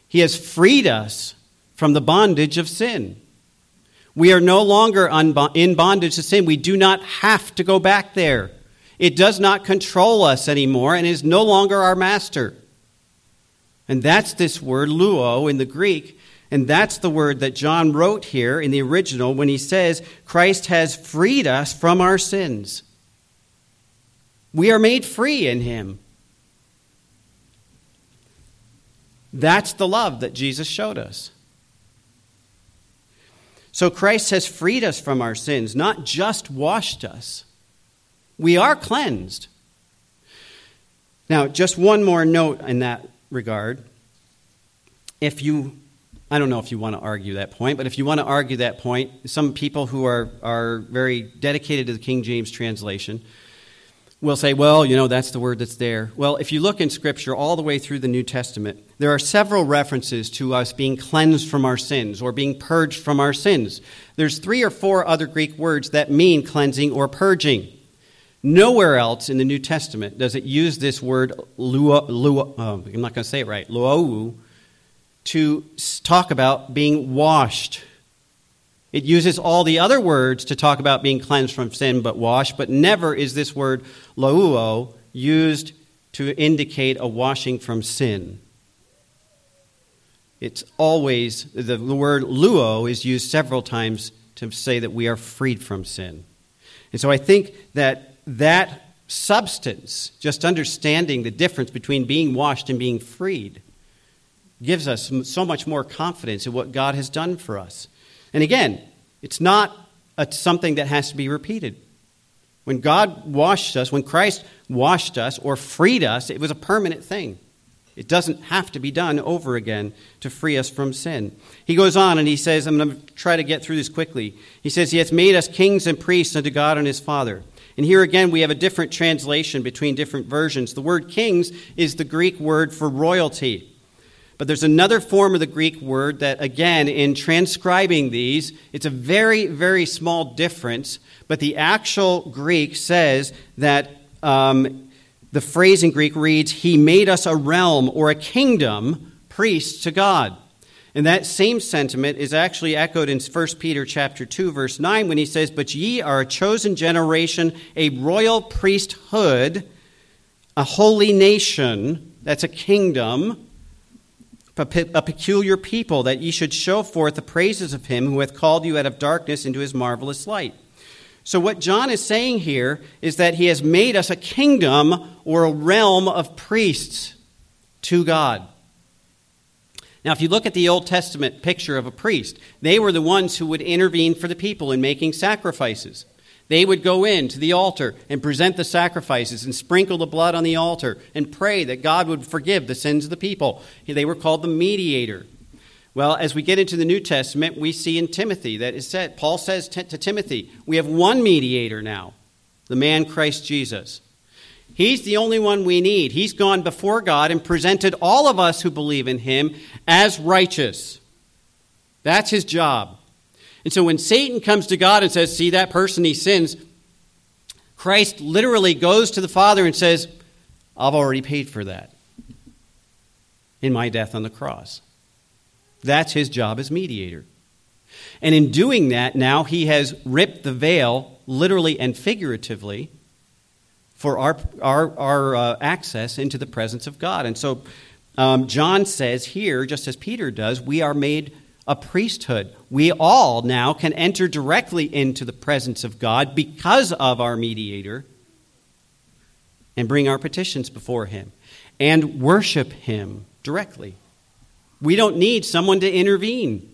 He has freed us from the bondage of sin. We are no longer in bondage to sin. We do not have to go back there. It does not control us anymore and is no longer our master. And that's this word, luo, in the Greek. And that's the word that John wrote here in the original when he says, Christ has freed us from our sins. We are made free in him. That's the love that Jesus showed us. So Christ has freed us from our sins, not just washed us. We are cleansed. Now, just one more note in that regard. If you, I don't know if you want to argue that point, but if you want to argue that point, some people who are, are very dedicated to the King James translation will say, well, you know, that's the word that's there. Well, if you look in Scripture all the way through the New Testament, there are several references to us being cleansed from our sins or being purged from our sins. There's three or four other Greek words that mean cleansing or purging. Nowhere else in the New Testament does it use this word, luo, luo, oh, I'm not going to say it right, luou, to talk about being washed it uses all the other words to talk about being cleansed from sin but washed, but never is this word louo used to indicate a washing from sin. It's always, the, the word luo is used several times to say that we are freed from sin. And so I think that that substance, just understanding the difference between being washed and being freed, gives us so much more confidence in what God has done for us. And again, it's not a, something that has to be repeated. When God washed us, when Christ washed us or freed us, it was a permanent thing. It doesn't have to be done over again to free us from sin. He goes on and he says, I'm going to try to get through this quickly. He says, He has made us kings and priests unto God and His Father. And here again, we have a different translation between different versions. The word kings is the Greek word for royalty. But there's another form of the Greek word that, again, in transcribing these, it's a very, very small difference. But the actual Greek says that um, the phrase in Greek reads, He made us a realm or a kingdom, priests to God. And that same sentiment is actually echoed in 1 Peter chapter 2 verse 9 when he says, "But ye are a chosen generation, a royal priesthood, a holy nation, that's a kingdom, a peculiar people that ye should show forth the praises of him who hath called you out of darkness into his marvelous light." So, what John is saying here is that he has made us a kingdom or a realm of priests to God. Now, if you look at the Old Testament picture of a priest, they were the ones who would intervene for the people in making sacrifices. They would go in to the altar and present the sacrifices and sprinkle the blood on the altar and pray that God would forgive the sins of the people. They were called the mediator. Well, as we get into the New Testament, we see in Timothy that said, Paul says to Timothy, we have one mediator now, the man Christ Jesus. He's the only one we need. He's gone before God and presented all of us who believe in him as righteous. That's his job. And so when Satan comes to God and says, See that person, he sins, Christ literally goes to the Father and says, I've already paid for that in my death on the cross. That's his job as mediator. And in doing that, now he has ripped the veil, literally and figuratively, for our, our, our uh, access into the presence of God. And so um, John says here, just as Peter does, we are made a priesthood. We all now can enter directly into the presence of God because of our mediator and bring our petitions before him and worship him directly. We don't need someone to intervene.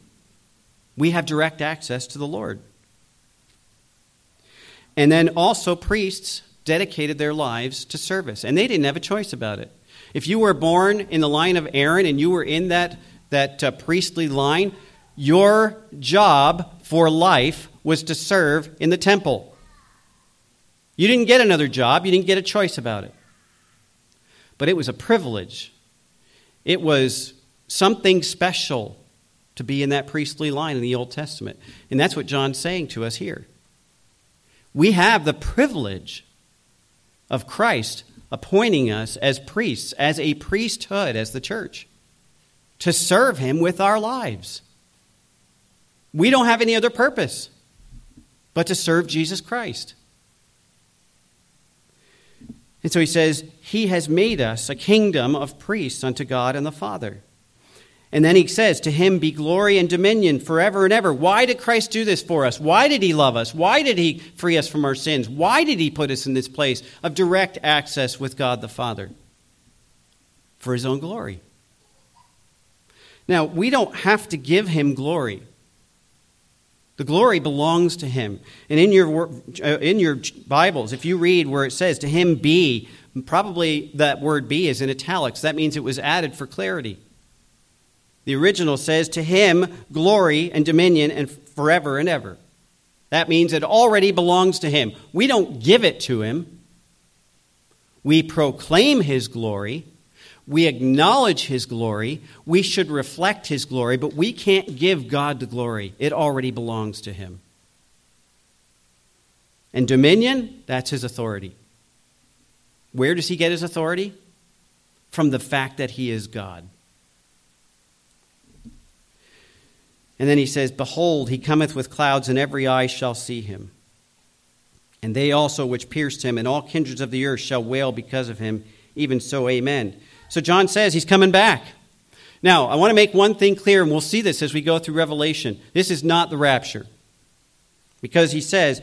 We have direct access to the Lord. And then also, priests dedicated their lives to service, and they didn't have a choice about it. If you were born in the line of Aaron and you were in that, that uh, priestly line, your job for life was to serve in the temple. You didn't get another job, you didn't get a choice about it. But it was a privilege. It was something special to be in that priestly line in the Old Testament. And that's what John's saying to us here. We have the privilege of Christ appointing us as priests, as a priesthood, as the church, to serve him with our lives. We don't have any other purpose but to serve Jesus Christ. And so he says, He has made us a kingdom of priests unto God and the Father. And then he says, To him be glory and dominion forever and ever. Why did Christ do this for us? Why did he love us? Why did he free us from our sins? Why did he put us in this place of direct access with God the Father? For his own glory. Now, we don't have to give him glory. The glory belongs to him. And in your, uh, in your Bibles, if you read where it says, To him be, probably that word be is in italics. That means it was added for clarity. The original says, To him glory and dominion and forever and ever. That means it already belongs to him. We don't give it to him. We proclaim his glory. We acknowledge his glory. We should reflect his glory, but we can't give God the glory. It already belongs to him. And dominion, that's his authority. Where does he get his authority? From the fact that he is God. And then he says, Behold, he cometh with clouds, and every eye shall see him. And they also which pierced him, and all kindreds of the earth shall wail because of him. Even so, amen. So John says he's coming back. Now, I want to make one thing clear, and we'll see this as we go through Revelation. This is not the rapture. Because he says,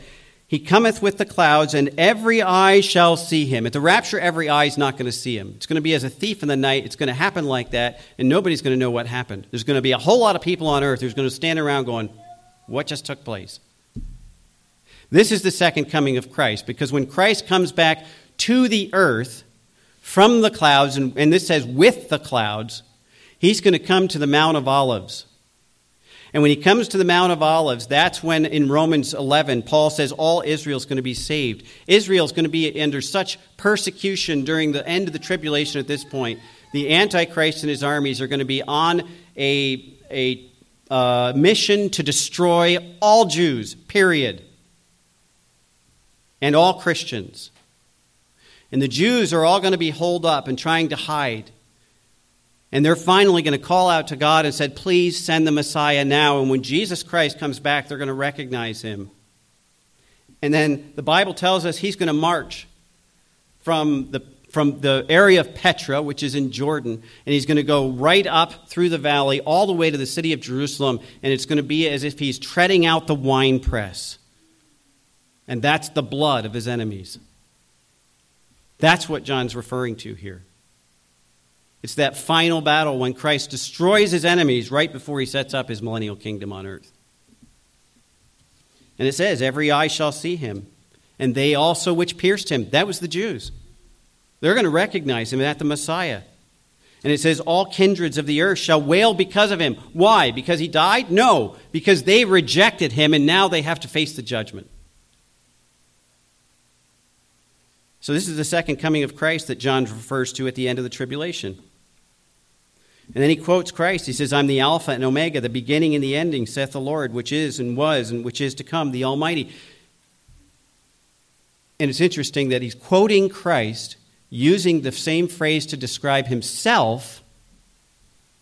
He cometh with the clouds, and every eye shall see him. At the rapture, every eye is not going to see him. It's going to be as a thief in the night. It's going to happen like that, and nobody's going to know what happened. There's going to be a whole lot of people on earth who's going to stand around going, What just took place? This is the second coming of Christ, because when Christ comes back to the earth from the clouds, and, and this says with the clouds, he's going to come to the Mount of Olives. And when he comes to the Mount of Olives, that's when in Romans 11, Paul says all Israel is going to be saved. Israel is going to be under such persecution during the end of the tribulation at this point. The Antichrist and his armies are going to be on a, a uh, mission to destroy all Jews, period, and all Christians. And the Jews are all going to be holed up and trying to hide. And they're finally going to call out to God and said, Please send the Messiah now. And when Jesus Christ comes back, they're going to recognize him. And then the Bible tells us he's going to march from the, from the area of Petra, which is in Jordan, and he's going to go right up through the valley all the way to the city of Jerusalem. And it's going to be as if he's treading out the winepress. And that's the blood of his enemies. That's what John's referring to here. It's that final battle when Christ destroys his enemies right before he sets up his millennial kingdom on earth. And it says, Every eye shall see him, and they also which pierced him. That was the Jews. They're going to recognize him at the Messiah. And it says, All kindreds of the earth shall wail because of him. Why? Because he died? No, because they rejected him, and now they have to face the judgment. So, this is the second coming of Christ that John refers to at the end of the tribulation. And then he quotes Christ. He says, I'm the Alpha and Omega, the beginning and the ending, saith the Lord, which is and was and which is to come, the Almighty. And it's interesting that he's quoting Christ using the same phrase to describe himself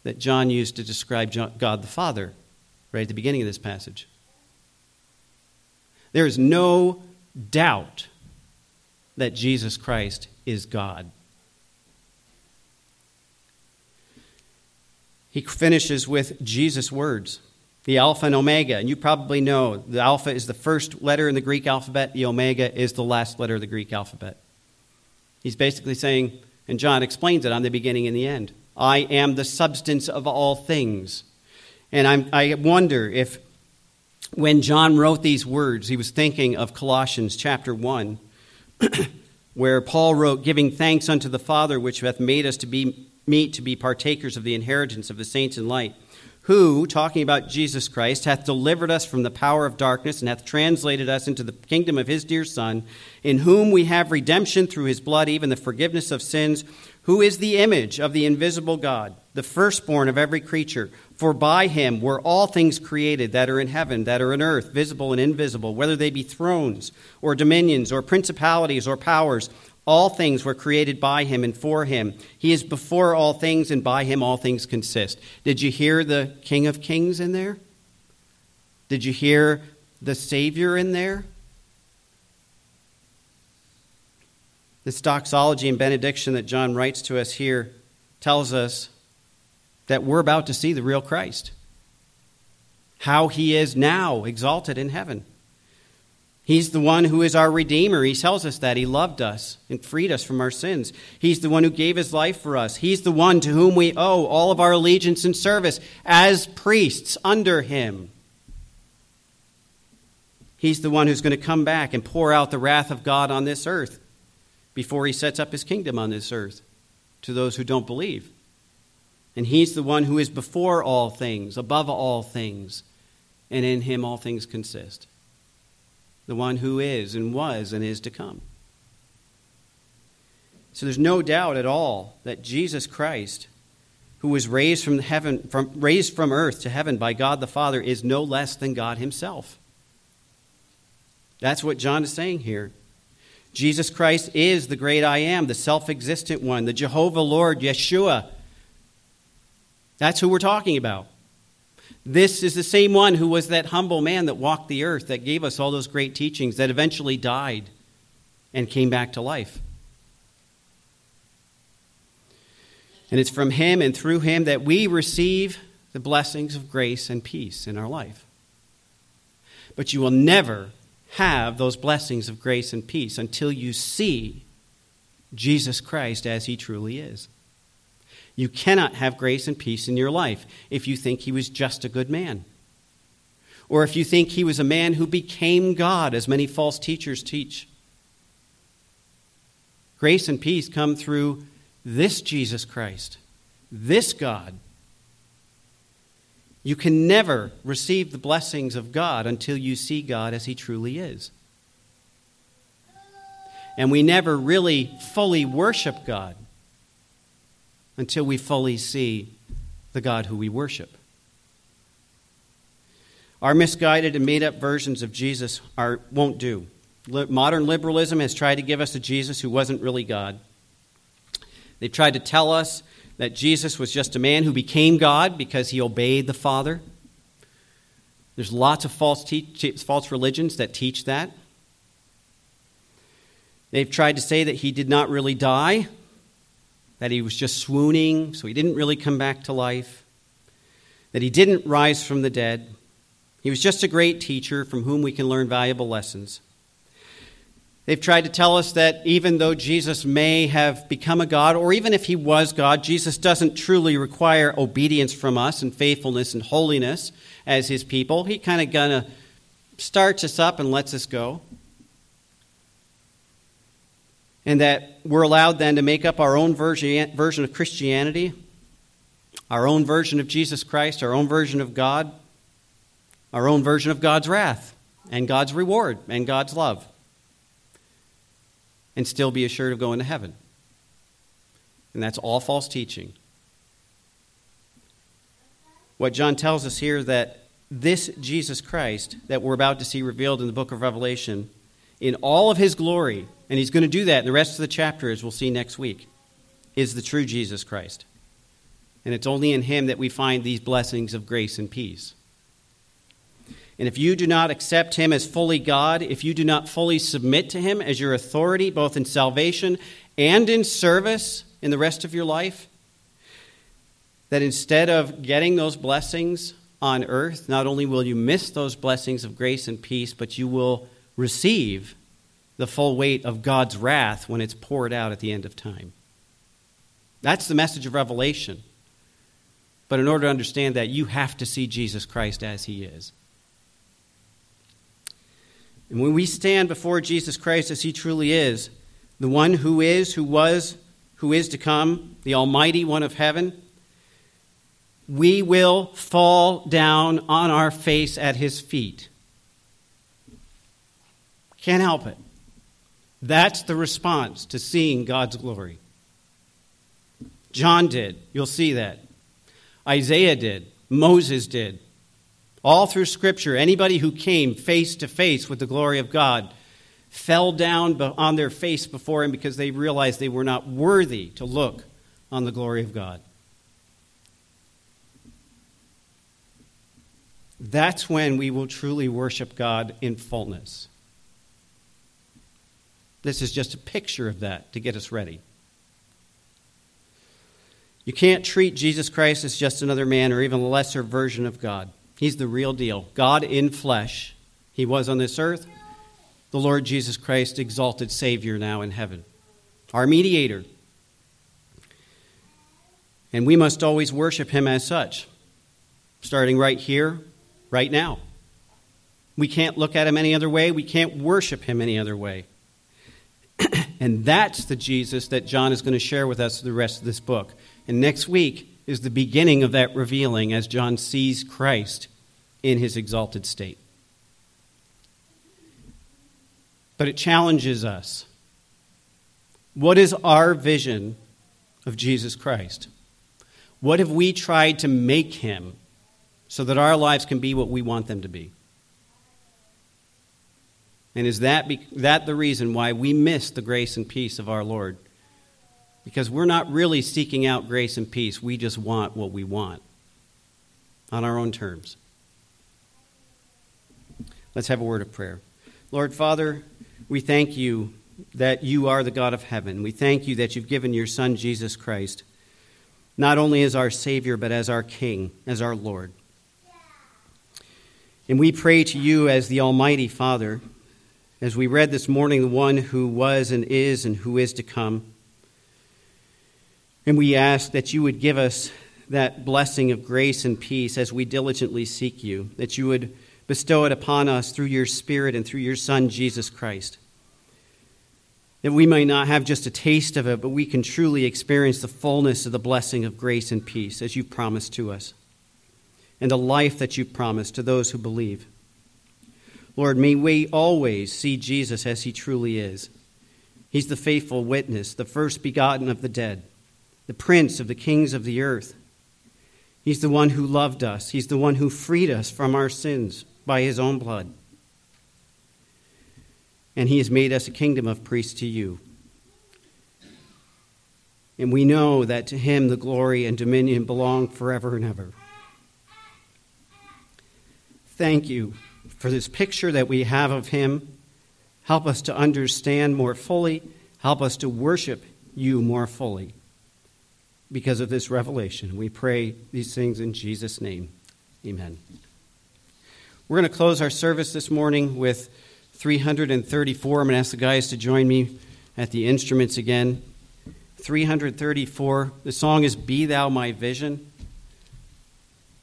that John used to describe God the Father right at the beginning of this passage. There is no doubt that Jesus Christ is God. He finishes with Jesus' words the Alpha and Omega. And you probably know the Alpha is the first letter in the Greek alphabet, the Omega is the last letter of the Greek alphabet. He's basically saying, and John explains it on the beginning and the end I am the substance of all things. And I'm, I wonder if when John wrote these words, he was thinking of Colossians chapter 1, where Paul wrote, Giving thanks unto the Father, which hath made us to be meet to be partakers of the inheritance of the saints in light, who, talking about Jesus Christ, hath delivered us from the power of darkness and hath translated us into the kingdom of his dear Son, in whom we have redemption through his blood, even the forgiveness of sins, who is the image of the invisible God, the firstborn of every creature. For by him were all things created that are in heaven, that are in earth, visible and invisible, whether they be thrones, or dominions, or principalities, or powers. All things were created by him and for him. He is before all things, and by him all things consist. Did you hear the King of Kings in there? Did you hear the Savior in there? This doxology and benediction that John writes to us here tells us that we're about to see the real Christ. How he is now exalted in heaven. He's the one who is our Redeemer. He tells us that. He loved us and freed us from our sins. He's the one who gave his life for us. He's the one to whom we owe all of our allegiance and service as priests under him. He's the one who's going to come back and pour out the wrath of God on this earth before he sets up his kingdom on this earth to those who don't believe. And he's the one who is before all things, above all things, and in him all things consist the one who is and was and is to come. So there's no doubt at all that Jesus Christ, who was raised from heaven from raised from earth to heaven by God the Father is no less than God himself. That's what John is saying here. Jesus Christ is the great I am, the self-existent one, the Jehovah Lord, Yeshua. That's who we're talking about. This is the same one who was that humble man that walked the earth, that gave us all those great teachings, that eventually died and came back to life. And it's from him and through him that we receive the blessings of grace and peace in our life. But you will never have those blessings of grace and peace until you see Jesus Christ as he truly is. You cannot have grace and peace in your life if you think he was just a good man. Or if you think he was a man who became God, as many false teachers teach. Grace and peace come through this Jesus Christ, this God. You can never receive the blessings of God until you see God as he truly is. And we never really fully worship God until we fully see the God who we worship. Our misguided and made up versions of Jesus are, won't do. Modern liberalism has tried to give us a Jesus who wasn't really God. They've tried to tell us that Jesus was just a man who became God because he obeyed the Father. There's lots of false, false religions that teach that. They've tried to say that he did not really die, that he was just swooning, so he didn't really come back to life, that he didn't rise from the dead. He was just a great teacher from whom we can learn valuable lessons. They've tried to tell us that even though Jesus may have become a God, or even if he was God, Jesus doesn't truly require obedience from us and faithfulness and holiness as his people. He kind of of starts us up and lets us go and that we're allowed then to make up our own version, of Christianity, our own version of Jesus Christ, our own version of God, our own version of God's wrath and God's reward and God's love, and still be assured of going to heaven. And that's all false teaching. What John tells us here is that this Jesus Christ that we're about to see revealed in the book of Revelation, in all of his glory, and he's going to do that the rest of the chapter, as we'll see next week, is the true Jesus Christ. And it's only in him that we find these blessings of grace and peace. And if you do not accept him as fully God, if you do not fully submit to him as your authority, both in salvation and in service in the rest of your life, that instead of getting those blessings on earth, not only will you miss those blessings of grace and peace, but you will receive the full weight of God's wrath when it's poured out at the end of time. That's the message of Revelation. But in order to understand that, you have to see Jesus Christ as he is. And when we stand before Jesus Christ as he truly is, the one who is, who was, who is to come, the Almighty One of heaven, we will fall down on our face at his feet. Can't help it. That's the response to seeing God's glory. John did. You'll see that. Isaiah did. Moses did. All through Scripture, anybody who came face to face with the glory of God fell down on their face before him because they realized they were not worthy to look on the glory of God. That's when we will truly worship God in fullness. This is just a picture of that to get us ready. You can't treat Jesus Christ as just another man or even a lesser version of God. He's the real deal. God in flesh. He was on this earth. The Lord Jesus Christ, exalted Savior now in heaven. Our mediator. And we must always worship him as such, starting right here, right now. We can't look at him any other way. We can't worship him any other way. and that's the Jesus that John is going to share with us the rest of this book. And next week is the beginning of that revealing as John sees Christ in his exalted state. But it challenges us. What is our vision of Jesus Christ? What have we tried to make him so that our lives can be what we want them to be? And is that, be, that the reason why we miss the grace and peace of our Lord? Because we're not really seeking out grace and peace. We just want what we want on our own terms. Let's have a word of prayer. Lord Father, we thank you that you are the God of heaven. We thank you that you've given your Son, Jesus Christ, not only as our Savior, but as our King, as our Lord. And we pray to you as the Almighty Father As we read this morning, the one who was and is and who is to come. And we ask that you would give us that blessing of grace and peace as we diligently seek you, that you would bestow it upon us through your Spirit and through your Son, Jesus Christ. That we may not have just a taste of it, but we can truly experience the fullness of the blessing of grace and peace as you promised to us, and the life that you promised to those who believe. Lord, may we always see Jesus as he truly is. He's the faithful witness, the first begotten of the dead, the prince of the kings of the earth. He's the one who loved us, he's the one who freed us from our sins by his own blood. And he has made us a kingdom of priests to you. And we know that to him the glory and dominion belong forever and ever. Thank you for this picture that we have of him. Help us to understand more fully. Help us to worship you more fully because of this revelation. We pray these things in Jesus' name. Amen. We're going to close our service this morning with 334. I'm going to ask the guys to join me at the instruments again. 334. The song is Be Thou My Vision.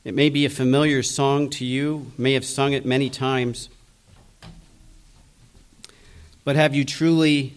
It may be a familiar song to you, may have sung it many times. But have you truly